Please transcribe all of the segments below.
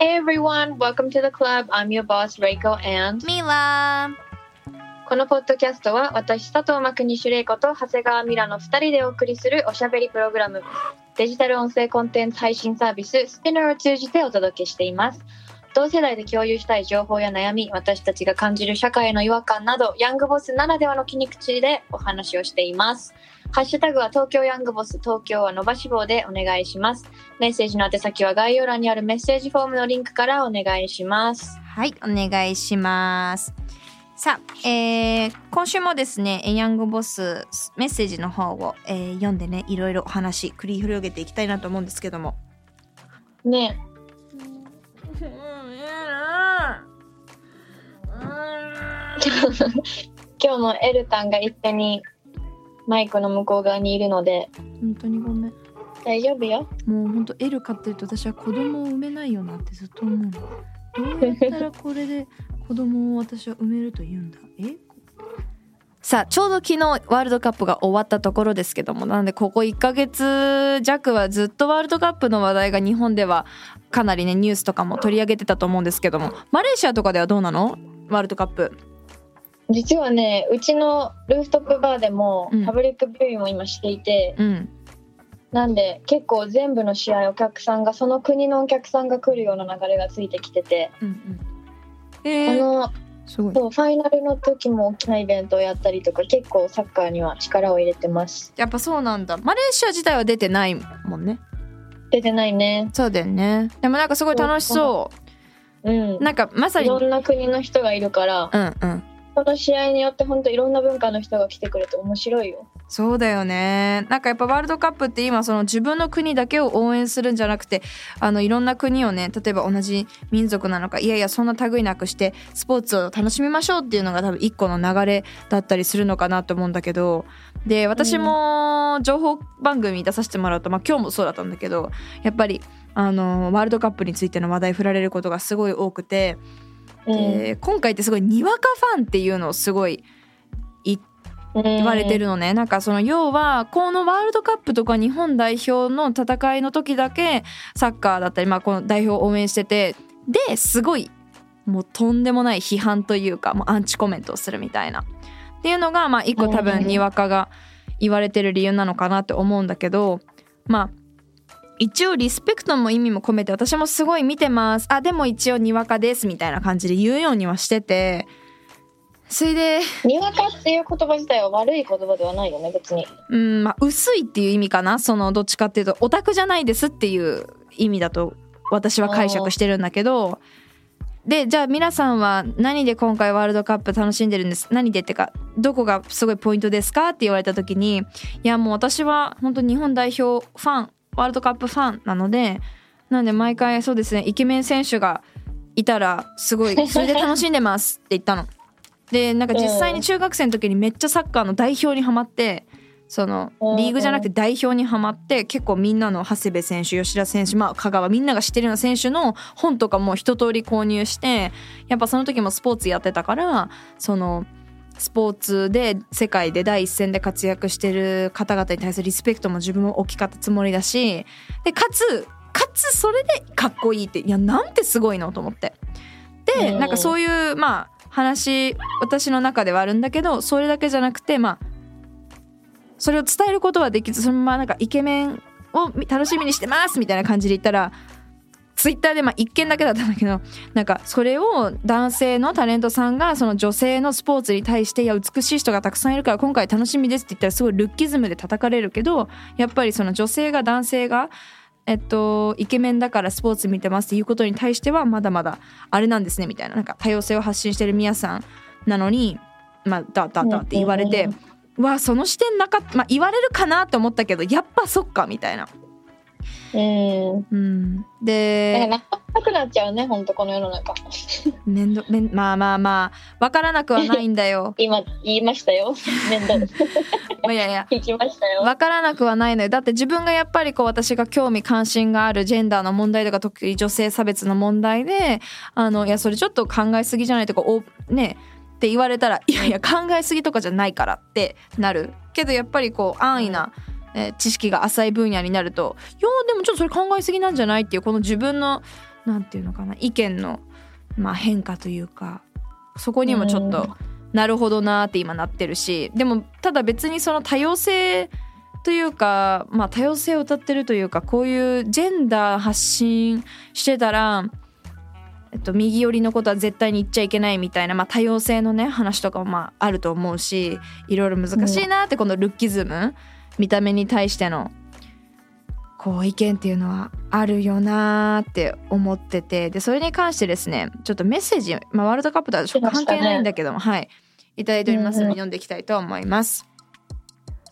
Hey everyone, welcome to the club. I'm your boss, Reiko, and ミラこのポッドキャストは私、佐藤真国主玲子と長谷川ミラの2人でお送りするおしゃべりプログラム、デジタル音声コンテンツ配信サービス、Spinner を通じてお届けしています。同世代で共有したい情報や悩み、私たちが感じる社会への違和感など、ヤングボスならではの切り口でお話をしています。ハッシュタグは東京ヤングボス、東京は伸ばし棒でお願いします。メッセージの宛先は概要欄にあるメッセージフォームのリンクからお願いします。はい、お願いします。さあ、えー今週もですね、えヤングボスメッセージの方を、えー読んでね、いろいろお話繰り広げていきたいなと思うんですけども。ね 今日もエルタンが一緒にマイクの向こう側にいるので本当にごめん。大丈夫よ。もう本当 L 飼ってると私は子供を産めないよなってずっと思うの。どうやったらこれで子供を私は産めると言うんだ？え？さあちょうど昨日ワールドカップが終わったところですけどもなのでここ1ヶ月弱はずっとワールドカップの話題が日本ではかなりねニュースとかも取り上げてたと思うんですけどもマレーシアとかではどうなの？ワールドカップ実はねうちのルーフトップバーでもうん。パブリックビューイングを今していて、うん。なんで結構全部の試合お客さんがその国のお客さんが来るような流れがついてきてて、うんうん。こえー、のそうファイナルの時も大きなイベントをやったりとか結構サッカーには力を入れてます。やっぱそうなんだ。マレーシア自体は出てないもんね。出てないね。そうだよね。でもなんかすごい楽しそう。うん。なんかまさに。いろんな国の人がいるから、うんうんこの試合によって本当いろんな文化の人が来てくれて面白いよ。そうだよねなんかやっぱワールドカップって今その自分の国だけを応援するんじゃなくてあのいろんな国をね例えば同じ民族なのかいやいやそんな類なくしてスポーツを楽しみましょうっていうのが多分一個の流れだったりするのかなと思うんだけどで私も情報番組出させてもらうと、まあ、今日もそうだったんだけどやっぱりあのワールドカップについての話題振られることがすごい多くてで今回ってすごいにわかファンっていうのをすごい言われてるのね、なんかその要はこのワールドカップとか日本代表の戦いの時だけサッカーだったり、まあ、この代表を応援しててですごいもうとんでもない批判というかもうアンチコメントをするみたいな。っていうのがまあ一個多分にわかが言われてる理由なのかなって思うんだけどまあ一応リスペクトの意味も込めて私もすごい見てます。あでも一応にわかですみたいな感じで言うようにはしてて。それでにわかっていう言葉自体は悪い言葉ではないよね別に。うんまあ薄いっていう意味かな。そのどっちかっていうとオタクじゃないですっていう意味だと私は解釈してるんだけど。でじゃあ皆さんは何で今回ワールドカップ楽しんでるんです？何でってかどこがすごいポイントですか？って言われた時にいやもう私は本当日本代表ファンワールドカップファンなのでなんで毎回そうですねイケメン選手がいたらすごい それで楽しんでますって言ったの。でなんか実際に中学生の時にめっちゃサッカーの代表にはまってそのうんリーグじゃなくて代表にはまって結構みんなの長谷部選手吉田選手まあ香川みんなが知ってるような選手の本とかも一通り購入してやっぱその時もスポーツやってたからそのスポーツで世界で第一線で活躍してる方々に対するリスペクトも自分も大きかったつもりだしでかつかつそれでかっこいいっていやなんてすごいのと思って。でうんなんかそういうまあ話私の中ではあるんだけどそれだけじゃなくてまあそれを伝えることはできずそのままなんかイケメンを楽しみにしてますみたいな感じで言ったらツイッターでまあ一件だけだったんだけどなんかそれを男性のタレントさんがその女性のスポーツに対していや美しい人がたくさんいるから今回楽しみですって言ったらすごいルッキズムで叩かれるけどやっぱりその女性が男性がえっと、イケメンだからスポーツ見てますっていうことに対してはまだまだあれなんですねみたいななんか多様性を発信してるみやさんなのにまあだだだって言われて、わあその視点なかった、まあ、言われるかなって思ったけどやっぱそっかみたいな。うん。うん、でななくなっちゃうね本当この世の中。面倒めんまあまあまあ分からなくはないんだよ。今言いましたよ。面倒。まあいやいや。聞きましたよ。分からなくはないのよ。だって自分がやっぱりこう私が興味関心があるジェンダーの問題とか特に女性差別の問題であのいやそれちょっと考えすぎじゃないとかおねって言われたらいやいや考えすぎとかじゃないからってなる。けどやっぱりこう安易な、えー知識が浅い分野になるといやでもちょっとそれ考えすぎなんじゃないっていうこの自分のなんていうのかな意見の、まあ、変化というかそこにもちょっと、うん。なるほどなーって今なってるしでもただ別にその多様性というか、まあ、多様性を歌ってるというかこういうジェンダー発信してたら、えっと、右寄りのことは絶対に言っちゃいけないみたいな、まあ、多様性のね話とかもまああると思うしいろいろ難しいなってこのルッキズム見た目に対してのこう意見っていうのはあるよなーって思っててでそれに関してですねちょっとメッセージ、まあ、ワールドカップとはちょっと関係ないんだけども、はい。いただいておりますのでうんうん読んでいきたいと思います。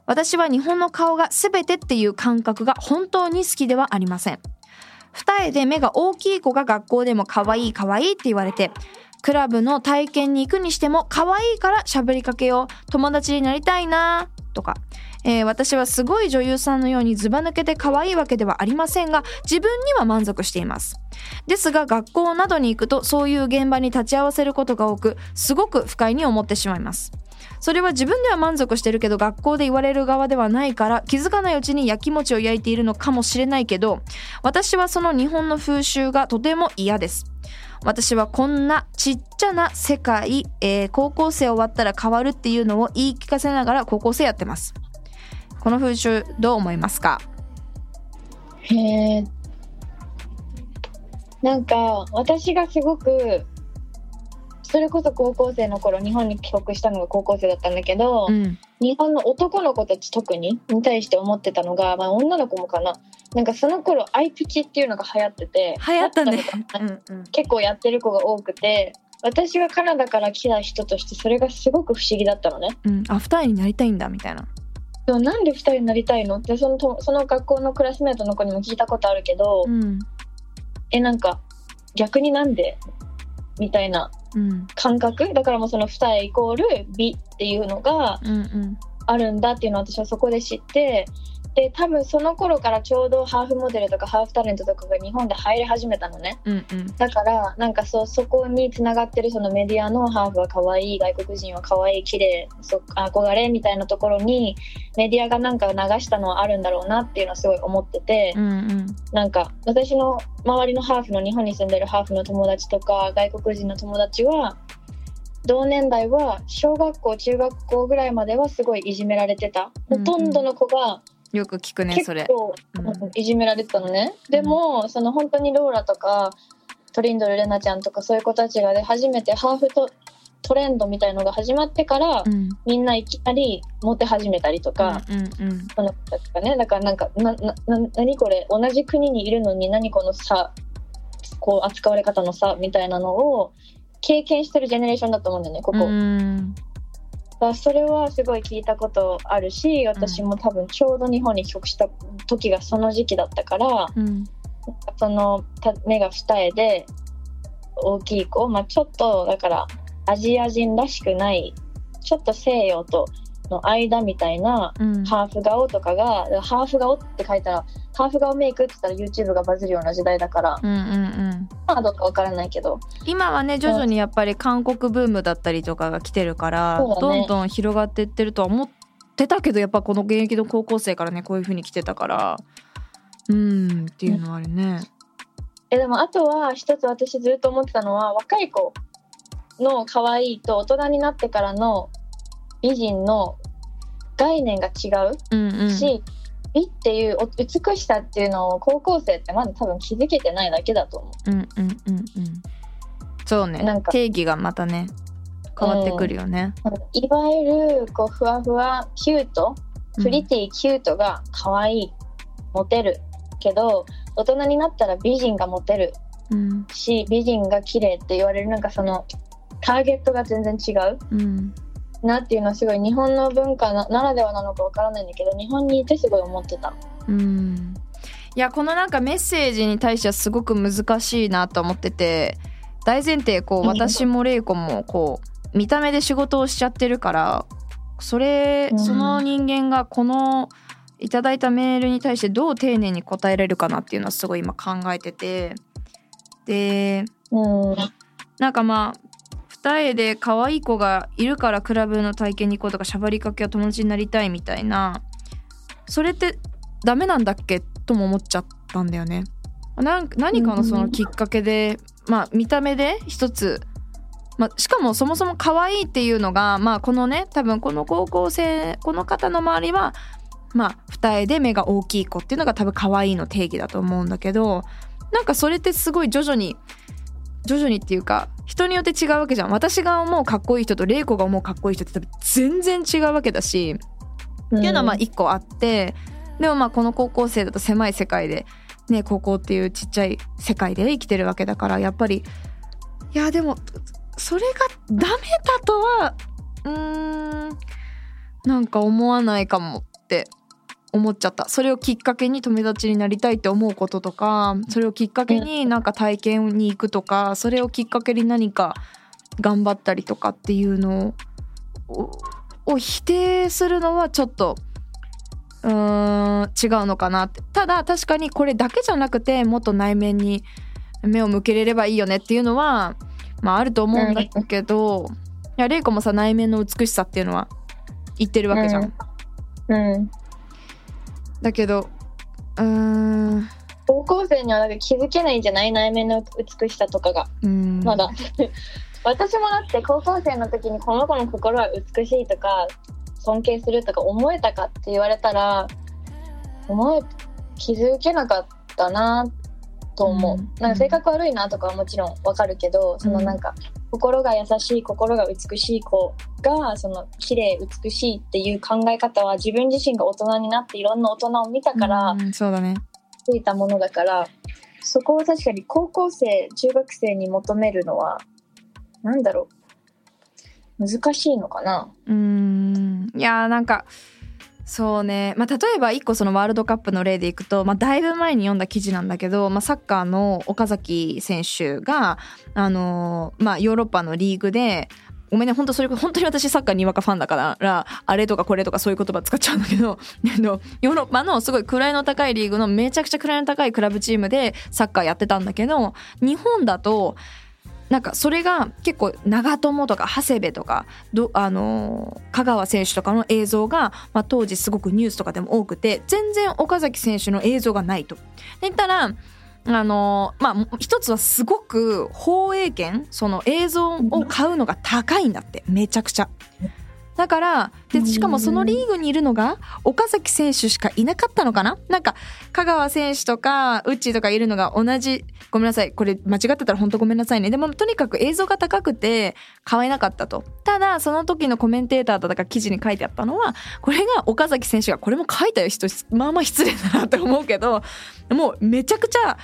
私は日本の顔が全てっていう感覚が本当に好きではありません。二重で目が大きい子が学校でも可愛い可愛いって言われて、クラブの体験に行くにしても可愛いから喋りかけよう、友達になりたいなとか、えー私はすごい女優さんのようにずば抜けて可愛いわけではありませんが、自分には満足しています。ですが学校などに行くとそういう現場に立ち会わせることが多く、すごく不快に思ってしまいます。それは自分では満足してるけど学校で言われる側ではないから気づかないうちに焼き餅を焼いているのかもしれないけど私はその日本の風習がとても嫌です私はこんなちっちゃな世界、えー高校生終わったら変わるっていうのを言い聞かせながら高校生やってますこの風習どう思いますか？へえなんか私がすごくそれこそ高校生の頃日本に帰国したのが高校生だったんだけど、うん。日本の男の子たち特にに対して思ってたのが、まあ、女の子もかな。なんかその頃アイプチっていうのが流行ってて流行ったね。結構やってる子が多くて私はカナダから来た人としてそれがすごく不思議だったのね。うん、あ二重になりたいんだみたいなでもなんで2人になりたいの？ってそのとその学校のクラスメートの子にも聞いたことあるけど、うん。えなんか逆になんで？みたいなうん。感覚？だからもうその二重イコール美っていうのがうんうん。あるんだっていうのを私はそこで知ってで多分その頃からちょうどハーフモデルとかハーフタレントとかが日本で入り始めたのね。うんうん。だからなんかそうそこにつながってるそのメディアのハーフは可愛い外国人は可愛い綺麗そ憧れみたいなところにメディアがなんか流したのはあるんだろうなっていうのはすごい思ってて、うんうん。なんか私の周りのハーフの日本に住んでるハーフの友達とか外国人の友達は同年代は小学校中学校ぐらいまではすごいいじめられてた。ほとんどの子がよく聞くねそれ。結構、うん。うん。いじめられてたのね、でもその本当にローラとかトリンドルレナちゃんとかそういう子たちがで初めてハーフとトレンドみたいのが始まってから、うん。みんないきなりモテ始めたりとか、うんうんその子たちがねだからなんかななな何これ同じ国にいるのに何この差こう扱われ方の差みたいなのを経験してるジェネレーションだと思うんだよねここ、それはすごい聞いたことあるし私も多分ちょうど日本に帰国した時がその時期だったからうん。そのた目が二重で大きい子、まあ、ちょっとだからアジア人らしくないちょっと西洋との間みたいなうん。ハーフ顔とかがハーフ顔って書いたらハーフ顔メイクって言ったら YouTube がバズるような時代だからうんうんうん。まあどうかわからないけど。今はね徐々にやっぱり韓国ブームだったりとかが来てるから、ね。どんどん広がってってるとは思ってたけどやっぱこの現役の高校生からねこういう風に来てたから。うんっていうのはあるね。えでもあとは一つ私ずっと思ってたのは若い子の可愛いと大人になってからの美人の概念が違ううんうん、し、美っていうお美しさっていうのを高校生ってまだ多分気づけてないだけだと思う。うんうんうんうんそうね。なんか。定義がまたね変わってくるよね。いわゆるこうふわふわキュートプリティキュートが可愛いモテるけど大人になったら美人がモテるうん。し美人が綺麗って言われるなんかそのターゲットが全然違う。うんなっていうのはすごい日本の文化なならではなのかわからないんだけど日本にいてすごい思ってた。うん。いやこのなんかメッセージに対してはすごく難しいなと思ってて大前提こううん。私も玲子もこう見た目で仕事をしちゃってるからそれうん。その人間がこのいただいたメールに対してどう丁寧に答えれるかなっていうのはすごい今考えてて。でうん。なんかまあ二重で可愛い子がいるからクラブの体験に行こうとかしゃばりかけは友達になりたいみたいな。それってダメなんだっけ？とも思っちゃったんだよね。何かのそのきっかけで、まあ見た目で一つ、まあ、しかもそもそも可愛いっていうのがまあこのね多分この高校生この方の周りはまあ二重で目が大きい子っていうのが多分可愛いの定義だと思うんだけどなんかそれってすごい徐々に徐々にっていうか人によって違うわけじゃん。私が思うかっこいい人と玲子が思うかっこいい人って多分全然違うわけだし、っていうのはまあ一個あってでもまあこの高校生だと狭い世界でね高校っていうちっちゃい世界で生きてるわけだからやっぱりいやでもそれがダメだとはうーんなんか思わないかもって思っちゃった。それをきっかけに友達になりたいって思うこととかそれをきっかけになんか体験に行くとかそれをきっかけに何か頑張ったりとかっていうのをを否定するのはちょっとうーん違うのかなって。ただ確かにこれだけじゃなくてもっと内面に目を向けれればいいよねっていうのはまああると思うんだけど、いや玲子もさ内面の美しさっていうのは言ってるわけじゃん。うんだけどうー。ん高校生にはなんか気づけないんじゃない？内面の美しさとかが。うん。まだ。私もだって高校生の時にこの子の心は美しいとか尊敬するとか思えたかって言われたら思え気づけなかったなと思う、うん。なんか性格悪いなとかはもちろんわかるけど、そのなんか心が優しい心が美しい子がその綺麗美しいっていう考え方は自分自身が大人になっていろんな大人を見たから、うんそうだね。ついたものだからそこを確かに高校生中学生に求めるのはなんだろう難しいのかな。うーん。いやーなんかそうね、まあ、例えば一個そのワールドカップの例でいくと、まあ、だいぶ前に読んだ記事なんだけど、まあ、サッカーの岡崎選手が、あのまあ、ヨーロッパのリーグでごめんね本当それ本当に私サッカーにわかファンだからあれとかこれとかそういう言葉使っちゃうんだけど ヨーロッパのすごい位の高いリーグのめちゃくちゃ位の高いクラブチームでサッカーやってたんだけど日本だとなんかそれが結構長友とか長谷部とかどあのー香川選手とかの映像が、まあ、当時すごくニュースとかでも多くて全然岡崎選手の映像がないと。で言ったらあのーまあ一つはすごく放映権その映像を買うのが高いんだってめちゃくちゃ。だからでしかもそのリーグにいるのが岡崎選手しかいなかったのかな？なんか香川選手とかウッチーとかいるのが同じごめんなさい。これ間違ってたら本当ごめんなさいね。でもとにかく映像が高くて買えなかったと。ただその時のコメンテーターとか記事に書いてあったのはこれが岡崎選手がこれも書いたよ人まあまあ失礼だなって思うけどもうめちゃくちゃ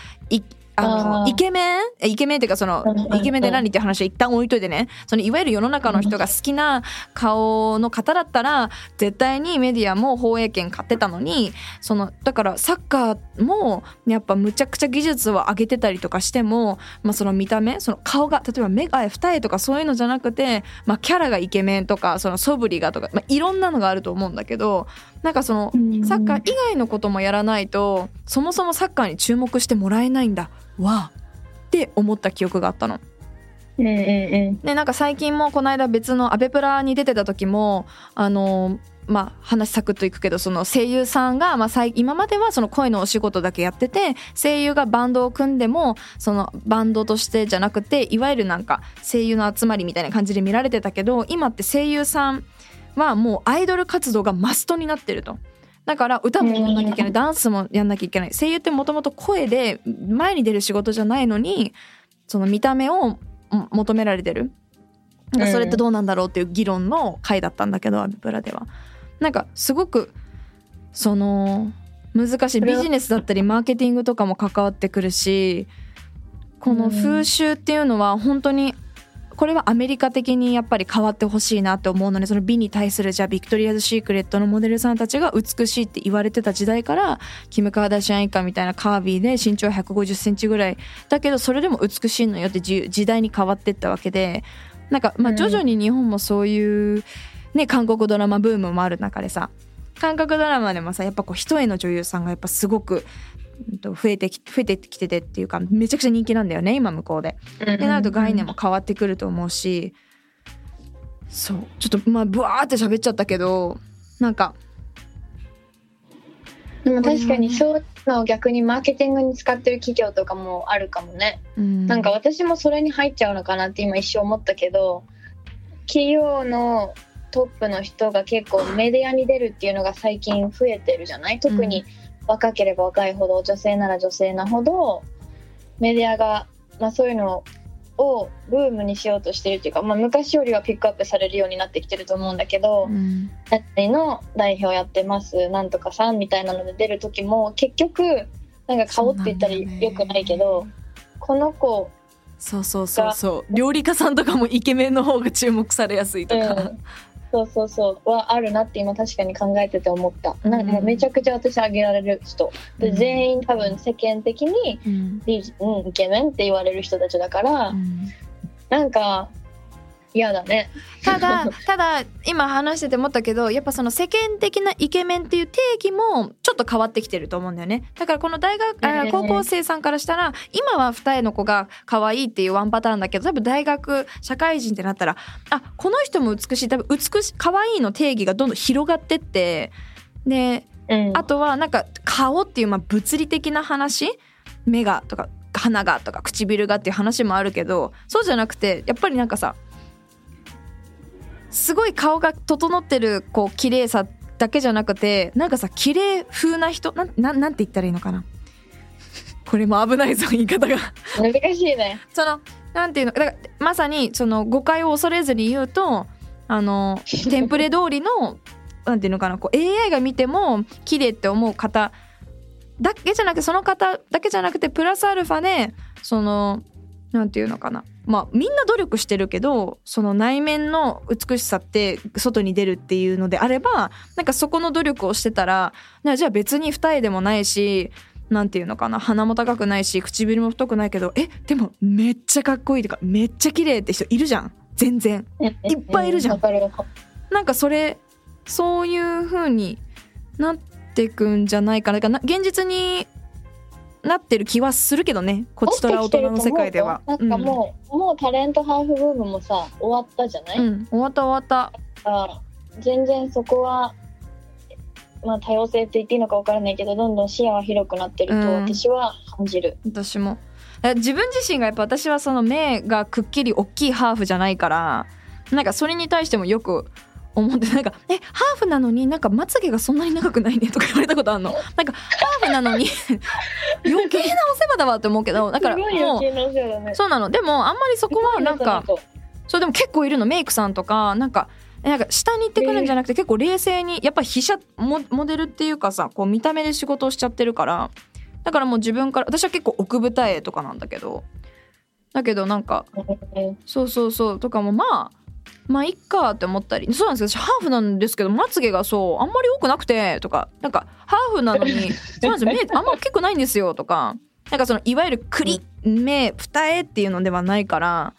あのイケメン？えイケメンっていうかそのイケメンで何っていう話は一旦置いといてね。そのいわゆる世の中の人が好きな顔の方だったら絶対にメディアも放映権買ってたのにそのだからサッカーもやっぱむちゃくちゃ技術を上げてたりとかしても、まあ、その見た目その顔が例えば目が二重とかそういうのじゃなくて、まあ、キャラがイケメンとかその素振りがとか、まあ、いろんなのがあると思うんだけどなんかそのサッカー以外のこともやらないとそもそもサッカーに注目してもらえないんだ。わ。あって思った記憶があったの。うんうんうんでなんか最近もこの間別のアベプラに出てた時もあのまあ話サクッといくけどその声優さんが、まあ、最今まではその声のお仕事だけやってて声優がバンドを組んでもそのバンドとしてじゃなくていわゆるなんか声優の集まりみたいな感じで見られてたけど今って声優さんはもうアイドル活動がマストになってると。だから歌もやんなきゃいけない。ダンスもやんなきゃいけない。声優ってもともと声で前に出る仕事じゃないのにその見た目をも求められてる。それってどうなんだろうっていう議論の回だったんだけどアビプラでは。なんかすごくその難しいビジネスだったりマーケティングとかも関わってくるしこの風習っていうのは本当にこれはアメリカ的にやっぱり変わってほしいなって思うのでその美に対するじゃあビクトリアズ・シークレットのモデルさんたちが美しいって言われてた時代からキム・カーダシアン以下みたいな curvy で身長1 5 0センチぐらいだけどそれでも美しいのよってじ時代に変わってったわけでなんかまあうん。徐々に日本もそういう、ね、韓国ドラマブームもある中でさ韓国ドラマでもさやっぱこう一重の女優さんがやっぱすごく増えてき増えてきててっていうかめちゃくちゃ人気なんだよね今向こうで。ってなると概念も変わってくると思うしそう。ちょっとまあブワーって喋っちゃったけどなんかでも確かにそういうのを逆にマーケティングに使ってる企業とかもあるかもね、うん。なんか私もそれに入っちゃうのかなって今一瞬思ったけど企業のトップの人が結構メディアに出るっていうのが最近増えてるじゃない？特に若ければ若いほど女性なら女性なほどメディアが、まあ、そういうのをブームにしようとしてるっていうか、まあ、昔よりはピックアップされるようになってきてると思うんだけど、うん。の代表やってますなんとかさんみたいなので出る時も結局なんか顔って言ったらよくないけど、この子、そうそうそうそう。料理家さんとかもイケメンの方が注目されやすいとか、うん、そうそうそうはあるなって今確かに考えてて思った。なんかめちゃくちゃ私あげられる人。で、うん。全員多分世間的にうんイケメンって言われる人たちだから、うん。なんか嫌だね。ただ ただ今話してて思ったけどやっぱその世間的なイケメンっていう定義もちょっと変わってきてると思うんだよね。だからこの大学あうん高校生さんからしたら今は二重の子が可愛いっていうワンパターンだけど多分大学社会人ってなったらあこの人も美しい。多分美しい可愛いの定義がどんどん広がってってでうん。あとはなんか顔っていうまあ物理的な話？目がとか鼻がとか唇がっていう話もあるけどそうじゃなくてやっぱりなんかさすごい顔が整ってるこう綺麗さだけじゃなくてなんかさ綺麗風な人なんなんなんて言ったらいいのかな。これも危ないぞ言い方が。難しいね。そのなんていうのだからまさにその誤解を恐れずに言うとあのテンプレ通りの なんていうのかなこう AI が見ても綺麗って思う方だけじゃなくてその方だけじゃなくてプラスアルファでそのなんていうのかなまあみんな努力してるけどその内面の美しさって外に出るっていうのであればなんかそこの努力をしてたらなじゃあ別に二重でもないしなんていうのかな鼻も高くないし唇も太くないけどえでもめっちゃかっこいいとかめっちゃ綺麗って人いるじゃん。全然。いっぱいいるじゃん。なんかそれそういう風になってくんじゃないかな現実になってる気はするけどね。こっちとら大人の世界では。なんかもう、もうタレントハーフブームもさ終わったじゃない、うん、うん、終わった終わった。あ全然そこは、まあ、多様性って言っていいのか分からないけどどんどん視野は広くなってるとうん。私は感じる、私も。え自分自身がやっぱ私はその目がくっきり大きいハーフじゃないからなんかそれに対してもよく思ってなんか「えハーフなのになんかまつげがそんなに長くないね」とか言われたことあるの。なんかハーフなのに余計なお世話だわって思うけど だからもうそうなの。でもあんまりそこはなんかそうでも結構いるの。メイクさんとかなんかえなんか下に行ってくるんじゃなくて結構冷静にやっぱ被写モモデルっていうかさこう見た目で仕事をしちゃってるからだからもう自分から私は結構奥二重とかなんだけどだけどなんかそうそうそうとかもまあまあいっかって思ったり。そうなんですよ。私ハーフなんですけどまつげがそうあんまり多くなくてとか。なんかハーフなのにそうなんですよ。目あんま結構ないんですよとか。なんかそのいわゆるクリ目二重っていうのではないから。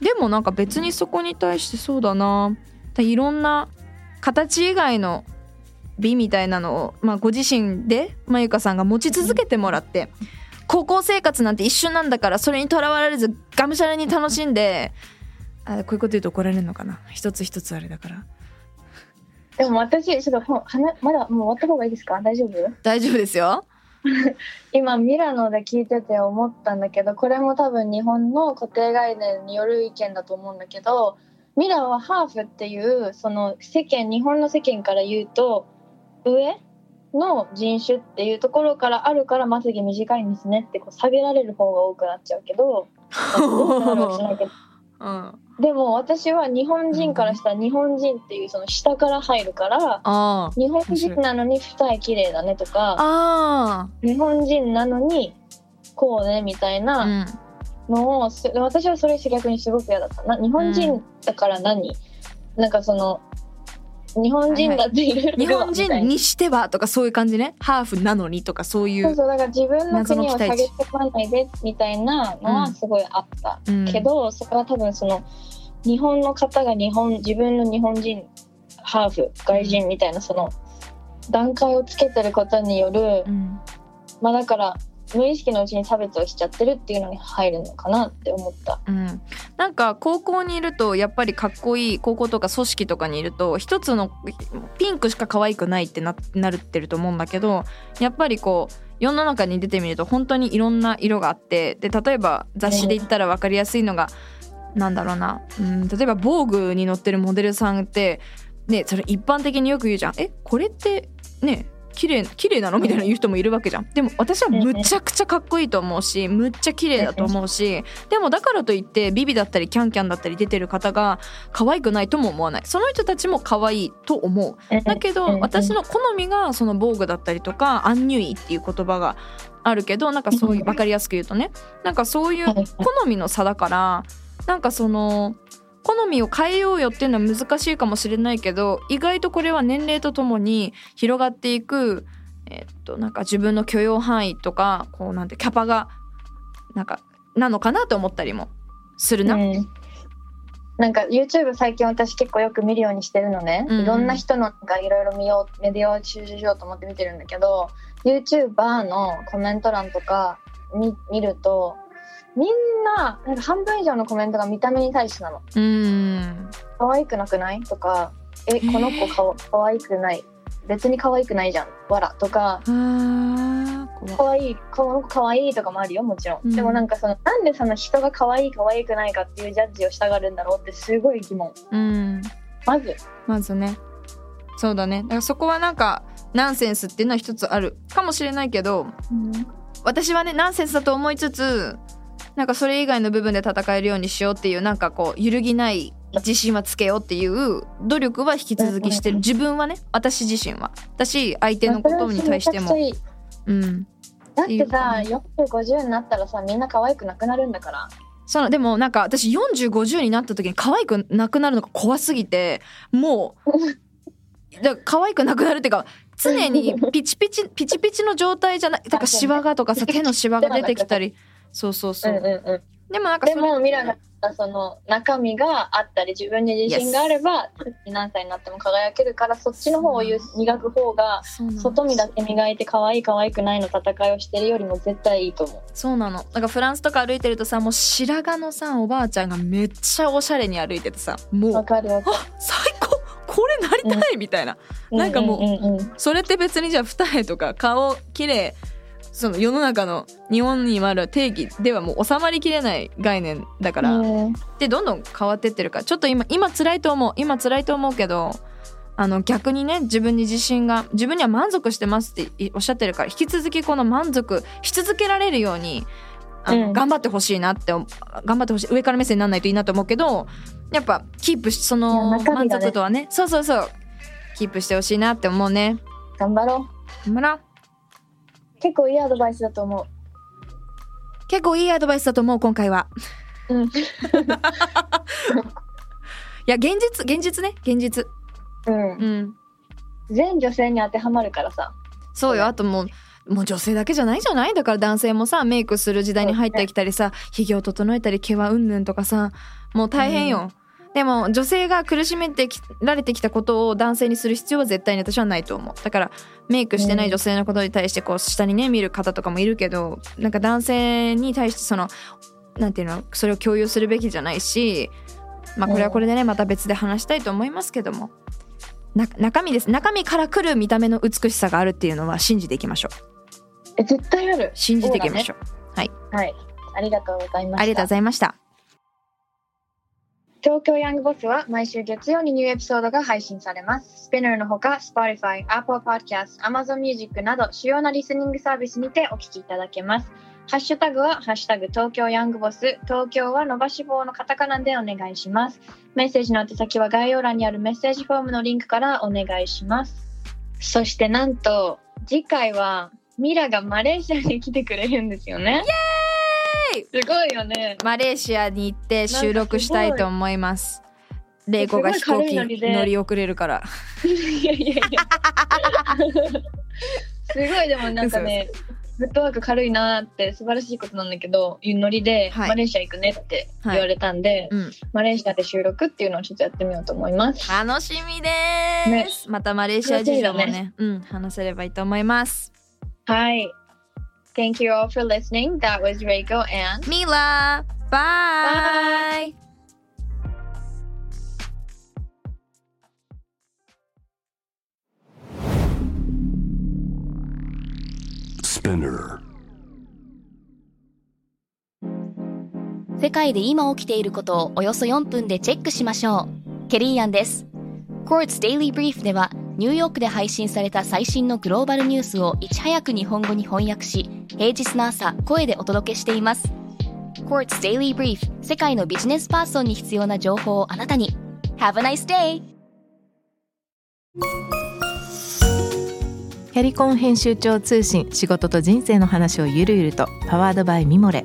でもなんか別にそこに対してそうだな。いろんな形以外の美みたいなのを、まあ、ご自身でまゆかさんが持ち続けてもらって。高校生活なんて一瞬なんだからそれにとらわれずがむしゃらに楽しんであこういうこと言うと怒られるのかな？一つ一つあれだから。でも私ちょっとほはなまだもう終わった方がいいですか？大丈夫？大丈夫ですよ。今ミラノで聞いてて思ったんだけどこれも多分日本の固定概念による意見だと思うんだけどミラはハーフっていうその世間日本の世間から言うと上の人種っていうところからあるからまつげ短いんですねってこう下げられる方が多くなっちゃうけど、まあどうなるかしないけど。うんでも私は日本人からしたら日本人っていうその下から入るからあ日本人なのに二重綺麗だねとかあ日本人なのにこうねみたいな、うん。のをす私はそれ逆にすごく嫌だったな。日本人だから何、なんかその日本人だっていろいろ日本人にしてはとかそういう感じね。ハーフなのにとかそういうそうそうだから自分の国を下げてこないでみたいなのはすごいあった、うん。けどそれは多分その日本の方が日本自分の日本人ハーフ外人みたいなその段階をつけてることによる、うん。まあだから無意識のうちに差別をしちゃってるっていうのに入るのかなって思った。うん、なんか高校にいるとやっぱりかっこいい高校とか組織とかにいると一つのピンクしか可愛くないってななるってると思うんだけどやっぱりこう世の中に出てみると本当にいろんな色があってで例えば雑誌で言ったら分かりやすいのが、なんだろうな、うん、例えば「防具に載ってるモデルさんってねそれ一般的によく言うじゃん。えこれってね綺麗綺麗なの？みたいな言う人もいるわけじゃん。でも私はむちゃくちゃかっこいいと思うしむっちゃ綺麗だと思うしでもだからといってビビだったりキャンキャンだったり出てる方が可愛くないとも思わない。その人たちも可愛いと思う。だけど私の好みがその防具だったりとかアンニュイっていう言葉があるけどなんかそういう分かりやすく言うとね。なんかそういう好みの差だからなんかその好みを変えようよっていうのは難しいかもしれないけど意外とこれは年齢とともに広がっていくえっとなんか自分の許容範囲とかこうなんてキャパがなんかなのかなと思ったりもするな。うん。なんか YouTube 最近私結構よく見るようにしてるのね、うん。いろんな人のなんかいろいろ見ようメディアを収集しようと思って見てるんだけど YouTuber のコメント欄とか見見るとみんななんか半分以上のコメントが見た目に対してなの。うーん。可愛くなくない？とかえこの子かわ可愛くない。別に可愛くないじゃん。わら。とか可愛いこの子可愛いとかもあるよもちろん、うん。でもなんかそのなんでその人が可愛い可愛くないかっていうジャッジをしたがるんだろうってすごい疑問。うん。まず。まずね。そうだね。だからそこはなんかナンセンスっていうのは一つあるかもしれないけど私はねナンセンスだと思いつつなんかそれ以外の部分で戦えるようにしようっていうなんかこう揺るぎない自信はつけようっていう努力は引き続きしてる。自分はね私自身は。私相手のことに対しても。うん。だってさってい4050になったらさみんな可愛くなくなるんだから。そのでもなんか私4050になった時に可愛くなくなるのが怖すぎてもうだから可愛くなくなるっていうか常にピチピチピチピチの状態じゃない。だからシワがとかさ手のシワが出てきたりそうそうそう。うんうんうん。でもなんかでもミラがその中身があったり自分に自信があれば何歳になっても輝けるからそっちの方を磨く方が外見だけ磨いて可愛い可愛くないの戦いをしてるよりも絶対いいと思う。そうなの。なんかフランスとか歩いてるとさもう白髪のさおばあちゃんがめっちゃおしゃれに歩いててさもわうかるわかる。あ最高。これなりたいみたいな、なん。かもううんうん。うんそれって別にじゃあ二重とか顔綺麗その世の中の日本にある定義ではもう収まりきれない概念だから、うんでどんどん変わってってるから。ちょっと今今辛いと思う。今辛いと思うけどあの逆にね自分に自信が自分には満足してますっておっしゃってるから。引き続きこの満足し続けられるようにあの、うん。頑張ってほしいなって頑張ってほしい上から目線にならないといいなと思うけどやっぱキープしそいの満足度はね。そうそうそう。キープしてほしいなって思うね。頑張ろ頑張ろうう結構いいアドバイスだと思う。結構いいアドバイスだと思う今回は。うん。いや現実現実ね。現実。うん。うん。全女性に当てはまるからさ。そうよ。あともうもう女性だけじゃないじゃないだから男性もさメイクする時代に入ってきたりさひげを整えたり毛はうんぬんとかさもう大変よ、でも女性が苦しめてきられてきたことを男性にする必要は絶対に私はないと思う。だからメイクしてない女性のことに対してこう下にね見る方とかもいるけどなんか男性に対してそのなんていうのそれを共有するべきじゃないしまあこれはこれでねまた別で話したいと思いますけども。な中身です。中身から来る見た目の美しさがあるっていうのは信じていきましょう。え絶対ある。信じていきましょう、はい。ありがとうございました。ありがとうございました東京ヤングボスは毎週月曜にニューエピソードが配信されます。Spinner のほか Spotify、Apple Podcast、Amazon Music など主要なリスニングサービスにてお聞きいただけます。ハッシュタグはハッシュタグ東京ヤングボス、東京は伸ばし棒のカタカナでお願いします。メッセージの宛先は概要欄にあるメッセージフォームのリンクからお願いします。そしてなんと次回はミラがマレーシアに来てくれるんですよね。いすごいよね。マレーシアに行って収録したいと思います。レイコが飛行機乗り遅れるから。いやいやいや。すごいでもなんかね、フットワーク軽いなーって素晴らしいことなんだけど、ノリで、はいマレーシア行くねって言われたんで、うん、マレーシアで収録っていうのをちょっとやってみようと思います。楽しみです、またマレーシア事情も楽しね、うん、話せればいいと思います。はい。Thank you all for listening. That was Reiko and ミラバイ Spinner. 世界で今起きていることをおよそ4分でチェックしましょうケリーアンです Quartz Daily Brief ではニューヨークで配信された最新のグローバルニュースをいち早く日本語に翻訳し平日の朝声でお届けしています。Quartz Daily Brief 世界のビジネスパーソンに必要な情報をあなたに。Have a nice day! キャリコン編集長通信仕事と人生の話をゆるゆるとパワードバイミモレ